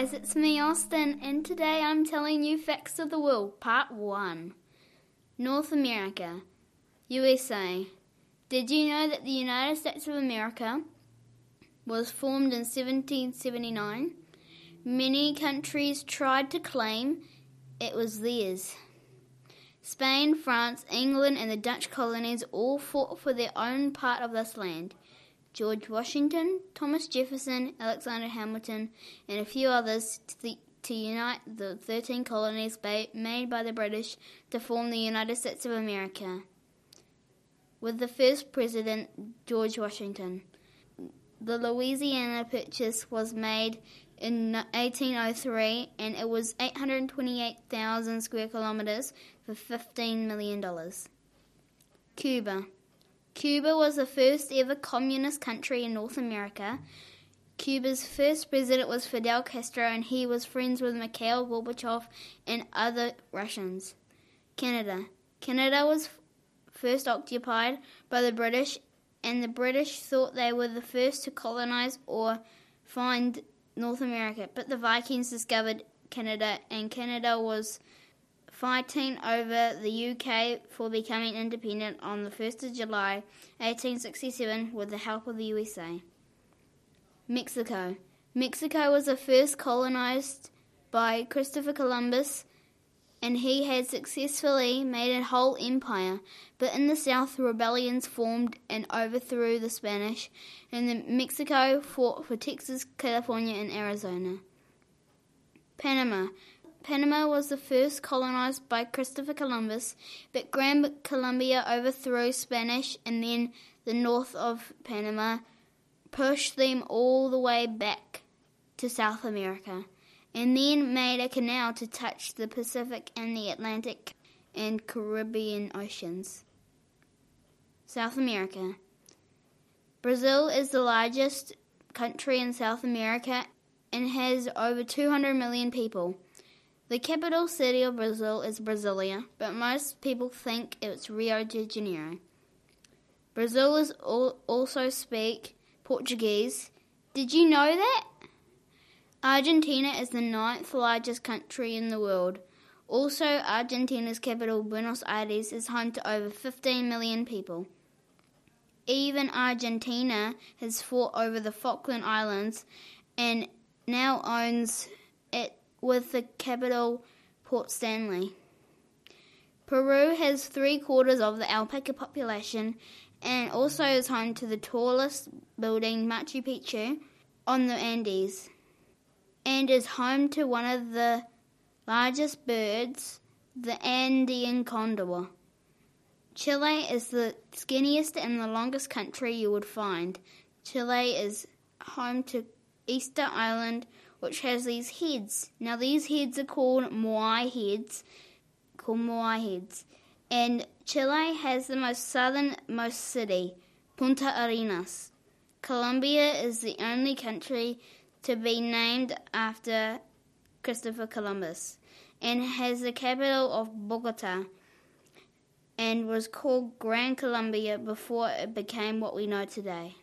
Guys, it's me Austin, and today I'm telling you Facts of the World, Part 1. North America, USA. Did you know that the United States of America was formed in 1779? Many countries tried to claim it was theirs. Spain, France, England, and the Dutch colonies all fought for their own part of this land. George Washington, Thomas Jefferson, Alexander Hamilton, and a few others to, the, to unite the 13 colonies made by the British to form the United States of America. With the first president, George Washington. The Louisiana Purchase was made in 1803 and it was 828,000 square kilometers for $15 million. Cuba. Cuba was the first ever communist country in North America. Cuba's first president was Fidel Castro, and he was friends with Mikhail Gorbachev and other Russians. Canada. Canada was first occupied by the British, and the British thought they were the first to colonize or find North America. But the Vikings discovered Canada, and Canada was fighting over the UK for becoming independent on the 1st of July 1867 with the help of the USA. Mexico. Mexico was the first colonized by Christopher Columbus and he had successfully made a whole empire. But in the south, rebellions formed and overthrew the Spanish, and the Mexico fought for Texas, California, and Arizona. Panama. Panama was the first colonized by Christopher Columbus, but Gran Colombia overthrew Spanish and then the north of Panama pushed them all the way back to South America and then made a canal to touch the Pacific and the Atlantic and Caribbean Oceans. South America. Brazil is the largest country in South America and has over 200 million people. The capital city of Brazil is Brasilia, but most people think it's Rio de Janeiro. Brazilians also speak Portuguese. Did you know that? Argentina is the ninth largest country in the world. Also, Argentina's capital, Buenos Aires, is home to over 15 million people. Even Argentina has fought over the Falkland Islands and now owns it with the capital Port Stanley. Peru has three quarters of the alpaca population and also is home to the tallest building, Machu Picchu, on the Andes, and is home to one of the largest birds, the Andean condor. Chile is the skinniest and the longest country you would find. Chile is home to Easter Island, which has these heads. Now these heads are called Moai heads, called Moai heads. And Chile has the most southernmost city, Punta Arenas. Colombia is the only country to be named after Christopher Columbus and has the capital of Bogota and was called Gran Colombia before it became what we know today.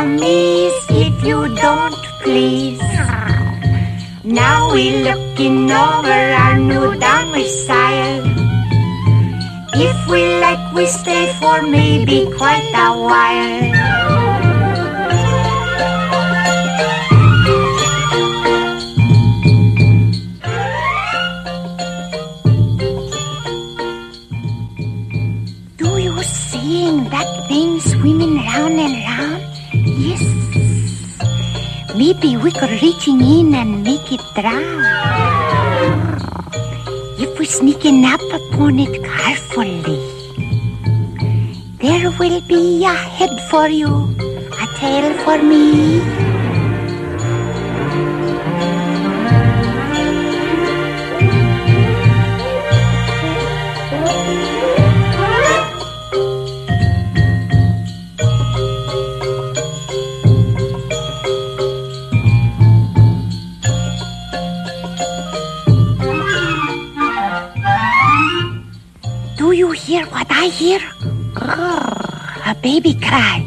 Siamese, if you don't please. Now we're looking over our new domicile. If we like, we stay for maybe quite a while. In and make it drown. If we sneaking up upon it carefully, there will be a head for you, a tail for me. Hear what I hear? A baby cry.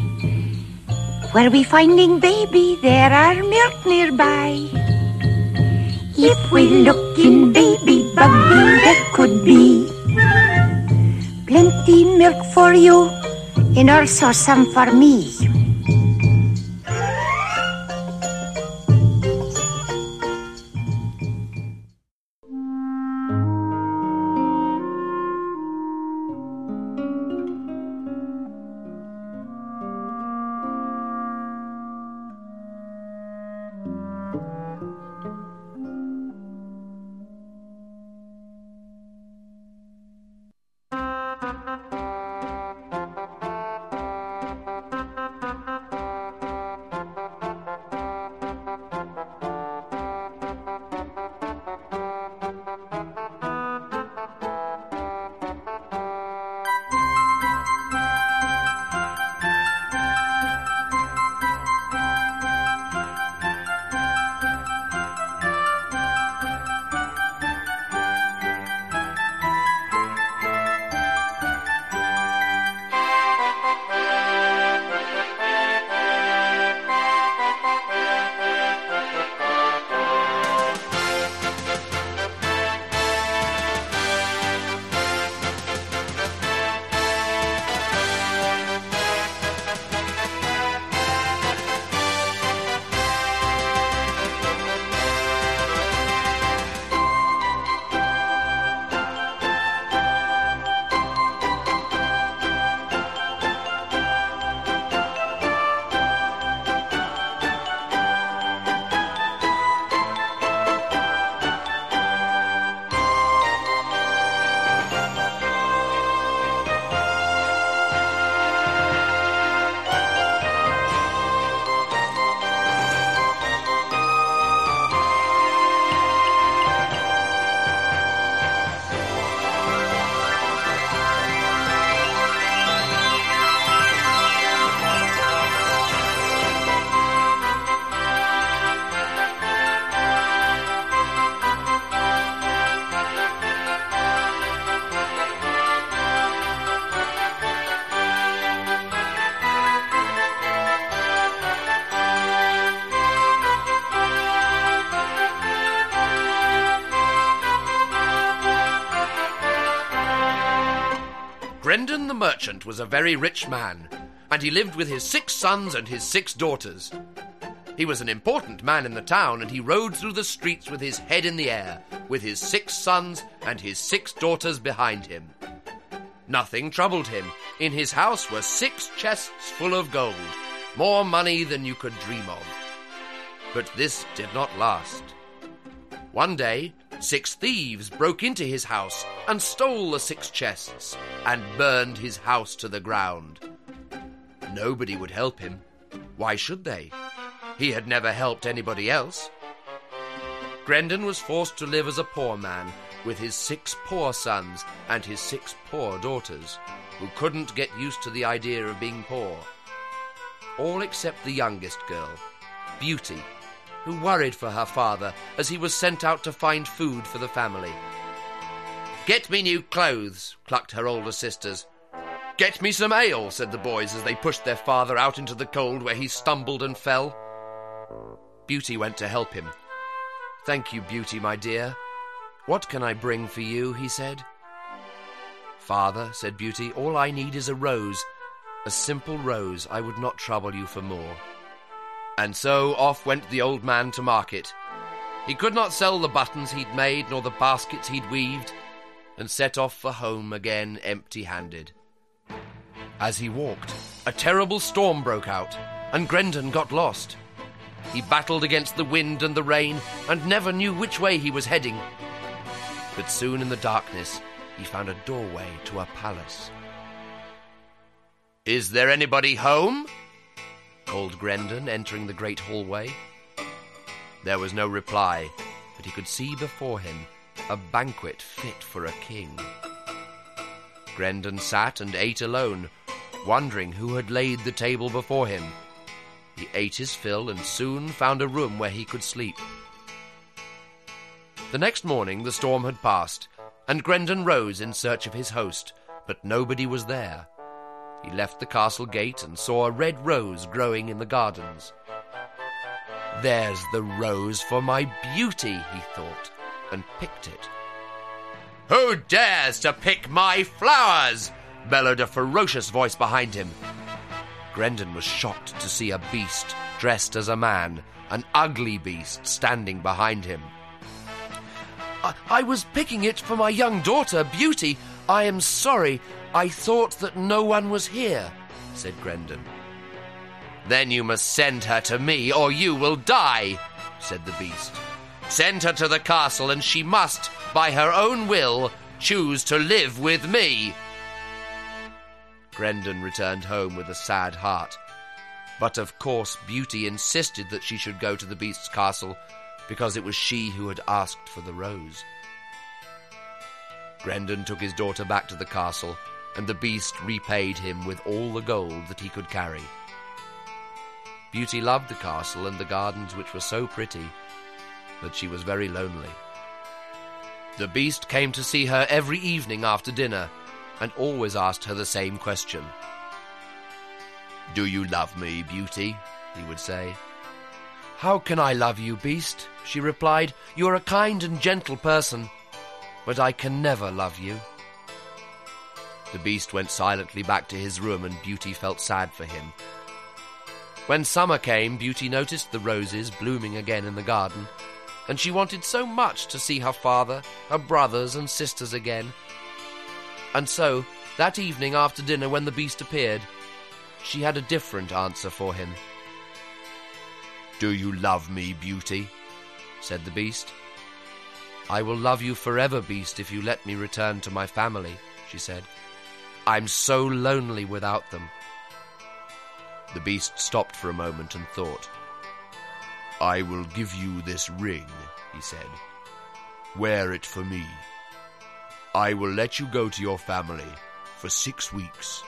Where we finding baby, there are milk nearby. If we look in baby buggy, there could be plenty milk for you and also some for me. Grendon the merchant was a very rich man, and he lived with his six sons and his six daughters. He was an important man in the town, and he rode through the streets with his head in the air, with his six sons and his six daughters behind him. Nothing troubled him. In his house were six chests full of gold, more money than you could dream of. But this did not last. One day, six thieves broke into his house and stole the six chests and burned his house to the ground. Nobody would help him. Why should they? He had never helped anybody else. Grendon was forced to live as a poor man with his six poor sons and his six poor daughters, who couldn't get used to the idea of being poor. All except the youngest girl, Beauty, who worried for her father as he was sent out to find food for the family. Get me new clothes, clucked her older sisters. Get me some ale, said the boys as they pushed their father out into the cold where he stumbled and fell. Beauty went to help him. Thank you, Beauty, my dear. What can I bring for you? he said. Father, said Beauty, all I need is a rose. A simple rose. I would not trouble you for more. And so off went the old man to market. He could not sell the buttons he'd made, nor the baskets he'd weaved, and set off for home again empty handed. As he walked, a terrible storm broke out, and Grendon got lost. He battled against the wind and the rain and never knew which way he was heading. But soon in the darkness, he found a doorway to a palace. Is there anybody home? Called Grendon, entering the great hallway. There was no reply, but he could see before him a banquet fit for a king. Grendon sat and ate alone, wondering who had laid the table before him. He ate his fill and soon found a room where he could sleep. The next morning the storm had passed, and Grendon rose in search of his host, but nobody was there. He left the castle gate and saw a red rose growing in the gardens. There's the rose for my beauty, he thought, and picked it. Who dares to pick my flowers? bellowed a ferocious voice behind him. Grendon was shocked to see a beast dressed as a man, an ugly beast standing behind him. I, I was picking it for my young daughter, Beauty. I am sorry. I thought that no one was here, said Grendon. Then you must send her to me, or you will die, said the beast. Send her to the castle, and she must, by her own will, choose to live with me. Grendon returned home with a sad heart. But of course, Beauty insisted that she should go to the beast's castle because it was she who had asked for the rose. Grendon took his daughter back to the castle, and the beast repaid him with all the gold that he could carry. Beauty loved the castle and the gardens which were so pretty, but she was very lonely. The beast came to see her every evening after dinner, and always asked her the same question. Do you love me, Beauty? he would say. How can I love you, Beast? she replied. You are a kind and gentle person, but I can never love you. The beast went silently back to his room, and Beauty felt sad for him. When summer came, Beauty noticed the roses blooming again in the garden, and she wanted so much to see her father, her brothers, and sisters again. And so, that evening after dinner, when the beast appeared, she had a different answer for him. Do you love me, Beauty? said the beast. I will love you forever, beast, if you let me return to my family, she said. I'm so lonely without them. The beast stopped for a moment and thought. I will give you this ring, he said. Wear it for me. I will let you go to your family for six weeks,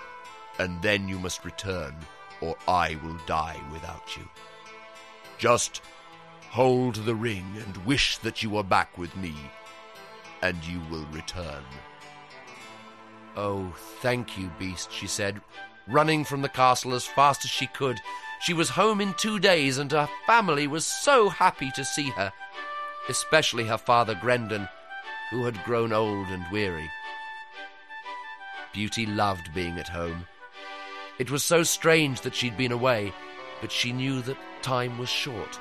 and then you must return, or I will die without you. Just hold the ring and wish that you were back with me, and you will return. Oh, thank you, beast, she said, running from the castle as fast as she could. She was home in two days, and her family was so happy to see her, especially her father Grendon, who had grown old and weary. Beauty loved being at home. It was so strange that she'd been away, but she knew that time was short.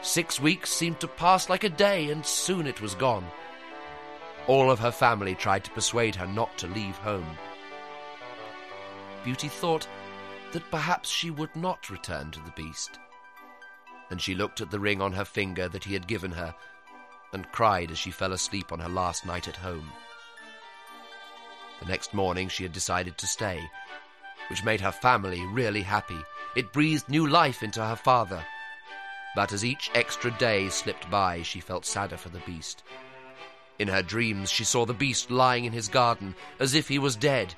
Six weeks seemed to pass like a day, and soon it was gone. All of her family tried to persuade her not to leave home. Beauty thought that perhaps she would not return to the beast. And she looked at the ring on her finger that he had given her and cried as she fell asleep on her last night at home. The next morning she had decided to stay, which made her family really happy. It breathed new life into her father. But as each extra day slipped by, she felt sadder for the beast. In her dreams, she saw the beast lying in his garden as if he was dead.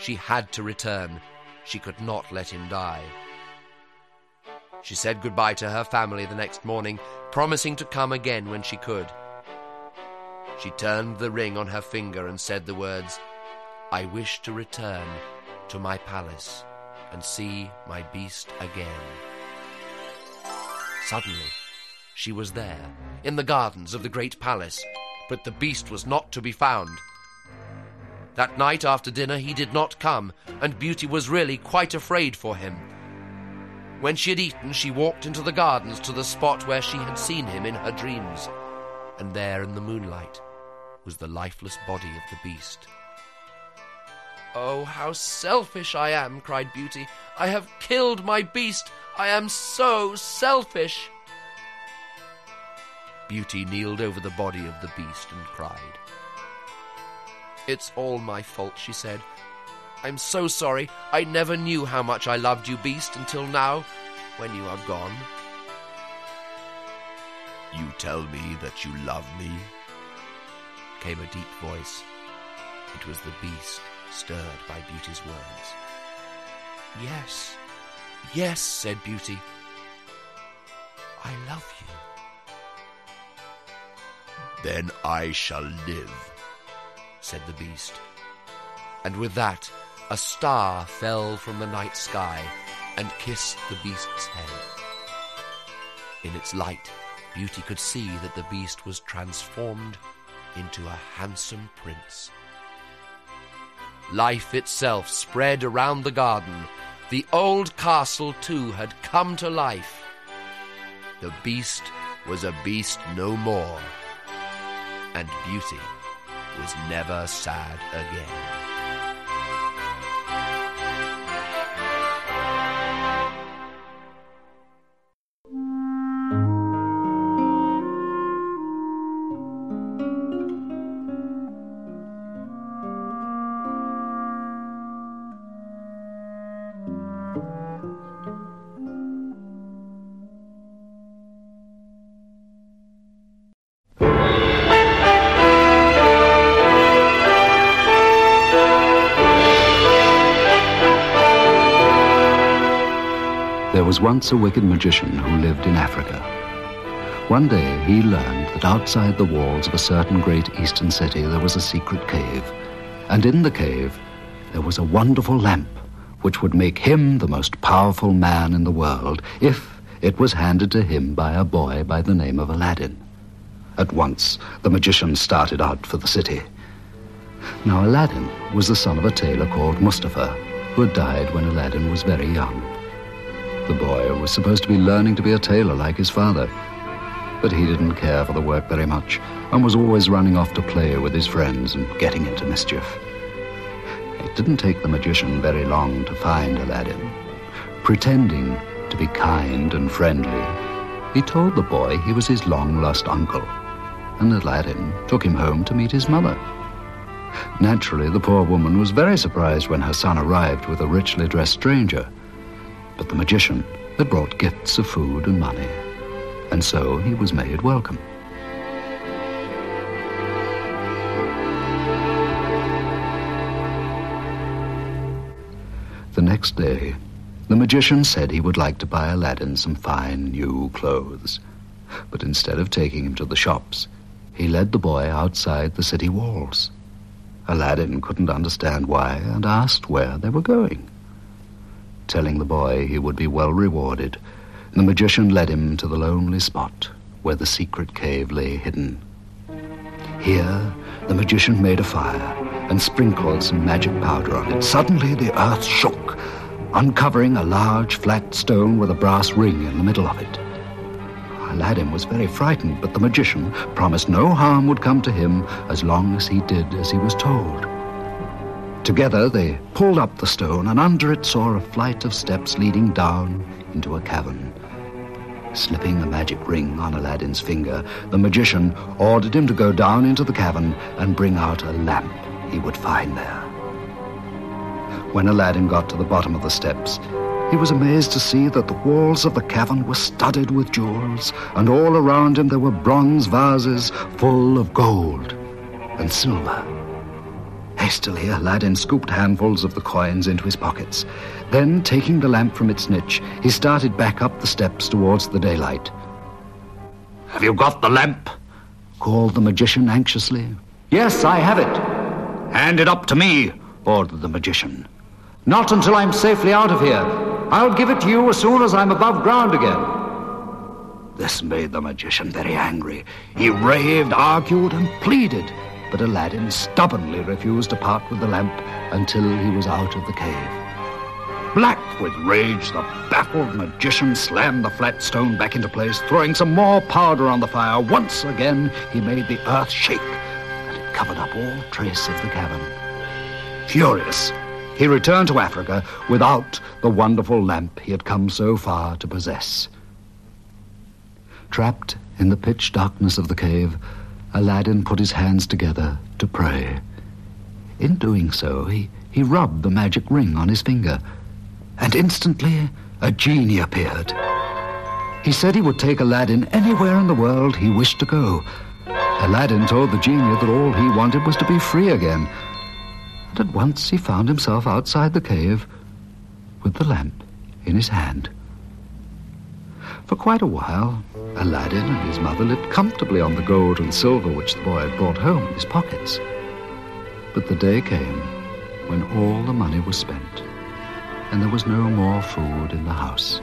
She had to return. She could not let him die. She said goodbye to her family the next morning, promising to come again when she could. She turned the ring on her finger and said the words, I wish to return to my palace and see my beast again. Suddenly, she was there, in the gardens of the great palace, but the beast was not to be found. That night after dinner he did not come, and Beauty was really quite afraid for him. When she had eaten, she walked into the gardens to the spot where she had seen him in her dreams, and there in the moonlight was the lifeless body of the beast. Oh, how selfish I am, cried Beauty. I have killed my beast. I am so selfish. Beauty kneeled over the body of the beast and cried. It's all my fault, she said. I'm so sorry. I never knew how much I loved you, beast, until now, when you are gone. You tell me that you love me? came a deep voice. It was the beast stirred by Beauty's words. Yes, yes, said Beauty. I love you. Then I shall live, said the beast. And with that, a star fell from the night sky and kissed the beast's head. In its light, Beauty could see that the beast was transformed into a handsome prince. Life itself spread around the garden. The old castle, too, had come to life. The beast was a beast no more, and beauty was never sad again. Was once a wicked magician who lived in Africa. One day he learned that outside the walls of a certain great eastern city there was a secret cave, and in the cave there was a wonderful lamp which would make him the most powerful man in the world if it was handed to him by a boy by the name of Aladdin. At once the magician started out for the city. Now Aladdin was the son of a tailor called Mustafa, who had died when Aladdin was very young. The boy was supposed to be learning to be a tailor like his father. But he didn't care for the work very much and was always running off to play with his friends and getting into mischief. It didn't take the magician very long to find Aladdin. Pretending to be kind and friendly, he told the boy he was his long-lost uncle, and Aladdin took him home to meet his mother. Naturally, the poor woman was very surprised when her son arrived with a richly dressed stranger but the magician had brought gifts of food and money, and so he was made welcome. The next day, the magician said he would like to buy Aladdin some fine new clothes. But instead of taking him to the shops, he led the boy outside the city walls. Aladdin couldn't understand why and asked where they were going telling the boy he would be well rewarded, the magician led him to the lonely spot where the secret cave lay hidden. Here, the magician made a fire and sprinkled some magic powder on it. Suddenly, the earth shook, uncovering a large flat stone with a brass ring in the middle of it. Aladdin was very frightened, but the magician promised no harm would come to him as long as he did as he was told. Together they pulled up the stone, and under it saw a flight of steps leading down into a cavern. Slipping a magic ring on Aladdin's finger, the magician ordered him to go down into the cavern and bring out a lamp he would find there. When Aladdin got to the bottom of the steps, he was amazed to see that the walls of the cavern were studded with jewels, and all around him there were bronze vases full of gold and silver. Hastily, Aladdin scooped handfuls of the coins into his pockets. Then, taking the lamp from its niche, he started back up the steps towards the daylight. Have you got the lamp? called the magician anxiously. Yes, I have it. Hand it up to me, ordered the magician. Not until I'm safely out of here. I'll give it to you as soon as I'm above ground again. This made the magician very angry. He raved, argued, and pleaded but Aladdin stubbornly refused to part with the lamp until he was out of the cave. Black with rage, the baffled magician slammed the flat stone back into place, throwing some more powder on the fire. Once again, he made the earth shake, and it covered up all trace of the cavern. Furious, he returned to Africa without the wonderful lamp he had come so far to possess. Trapped in the pitch darkness of the cave, Aladdin put his hands together to pray. In doing so, he, he rubbed the magic ring on his finger, and instantly a genie appeared. He said he would take Aladdin anywhere in the world he wished to go. Aladdin told the genie that all he wanted was to be free again. And at once he found himself outside the cave with the lamp in his hand. For quite a while, Aladdin and his mother lived comfortably on the gold and silver which the boy had brought home in his pockets. But the day came when all the money was spent, and there was no more food in the house.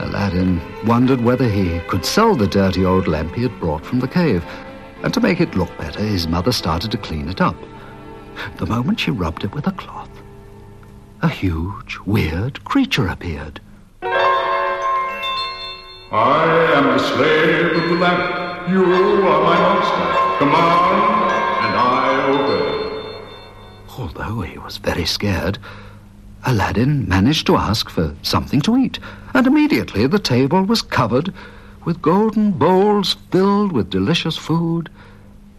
Aladdin wondered whether he could sell the dirty old lamp he had brought from the cave, and to make it look better, his mother started to clean it up. The moment she rubbed it with a cloth, a huge, weird creature appeared. I am the slave of the lamp. You are my master. Command, and I obey. Although he was very scared, Aladdin managed to ask for something to eat, and immediately the table was covered with golden bowls filled with delicious food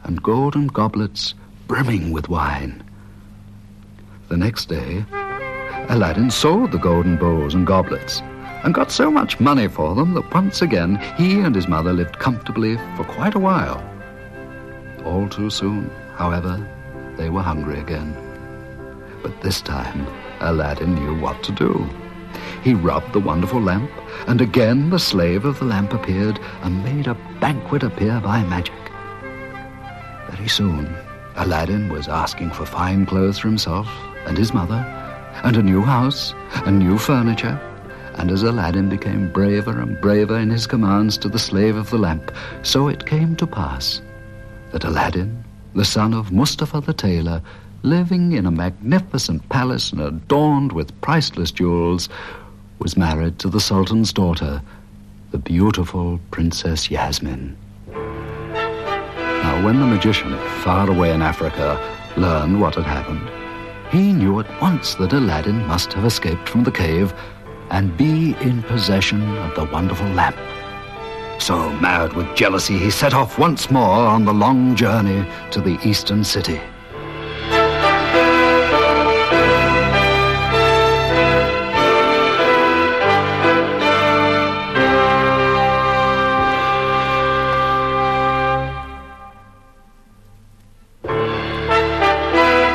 and golden goblets brimming with wine. The next day, Aladdin sold the golden bowls and goblets and got so much money for them that once again he and his mother lived comfortably for quite a while. All too soon, however, they were hungry again. But this time, Aladdin knew what to do. He rubbed the wonderful lamp, and again the slave of the lamp appeared and made a banquet appear by magic. Very soon, Aladdin was asking for fine clothes for himself and his mother, and a new house, and new furniture, and as Aladdin became braver and braver in his commands to the slave of the lamp, so it came to pass that Aladdin, the son of Mustafa the tailor, living in a magnificent palace and adorned with priceless jewels, was married to the Sultan's daughter, the beautiful Princess Yasmin. Now, when the magician, far away in Africa, learned what had happened, he knew at once that Aladdin must have escaped from the cave and be in possession of the wonderful lamp. So, mad with jealousy, he set off once more on the long journey to the eastern city.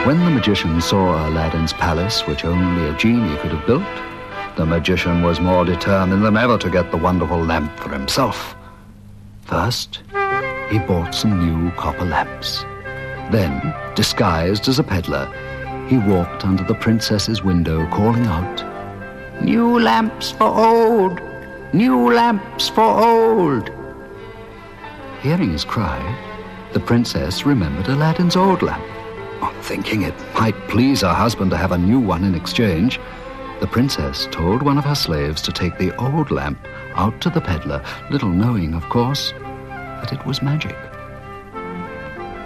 When the magician saw Aladdin's palace, which only a genie could have built, the magician was more determined than ever to get the wonderful lamp for himself. First, he bought some new copper lamps. Then, disguised as a peddler, he walked under the princess's window calling out, New lamps for old! New lamps for old! Hearing his cry, the princess remembered Aladdin's old lamp. Thinking it might please her husband to have a new one in exchange, the princess told one of her slaves to take the old lamp out to the peddler, little knowing, of course, that it was magic.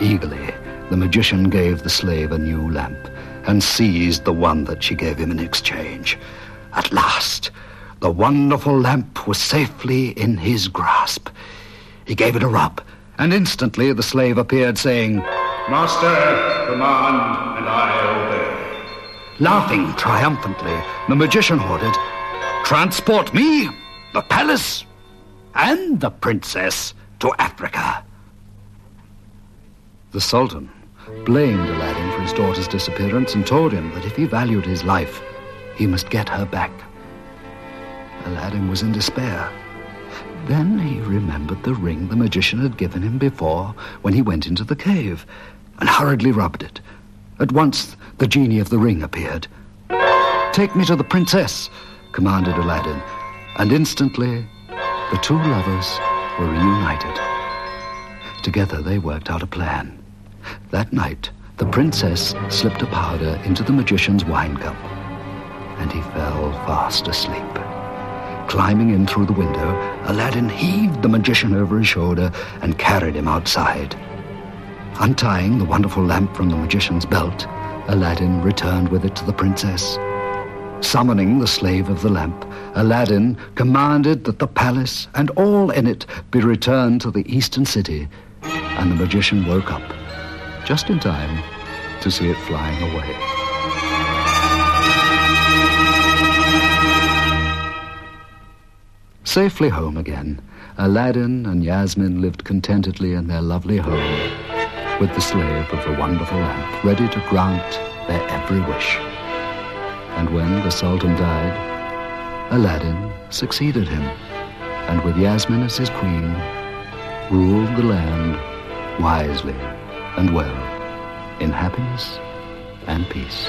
Eagerly, the magician gave the slave a new lamp and seized the one that she gave him in exchange. At last, the wonderful lamp was safely in his grasp. He gave it a rub, and instantly the slave appeared, saying, Master, command, and I. Laughing triumphantly, the magician ordered, Transport me, the palace, and the princess to Africa. The Sultan blamed Aladdin for his daughter's disappearance and told him that if he valued his life, he must get her back. Aladdin was in despair. Then he remembered the ring the magician had given him before when he went into the cave and hurriedly rubbed it. At once, the genie of the ring appeared. Take me to the princess, commanded Aladdin, and instantly the two lovers were reunited. Together they worked out a plan. That night, the princess slipped a powder into the magician's wine cup, and he fell fast asleep. Climbing in through the window, Aladdin heaved the magician over his shoulder and carried him outside. Untying the wonderful lamp from the magician's belt, Aladdin returned with it to the princess. Summoning the slave of the lamp, Aladdin commanded that the palace and all in it be returned to the eastern city, and the magician woke up just in time to see it flying away. Safely home again, Aladdin and Yasmin lived contentedly in their lovely home with the slave of the wonderful lamp, ready to grant their every wish. And when the Sultan died, Aladdin succeeded him, and with Yasmin as his queen, ruled the land wisely and well, in happiness and peace.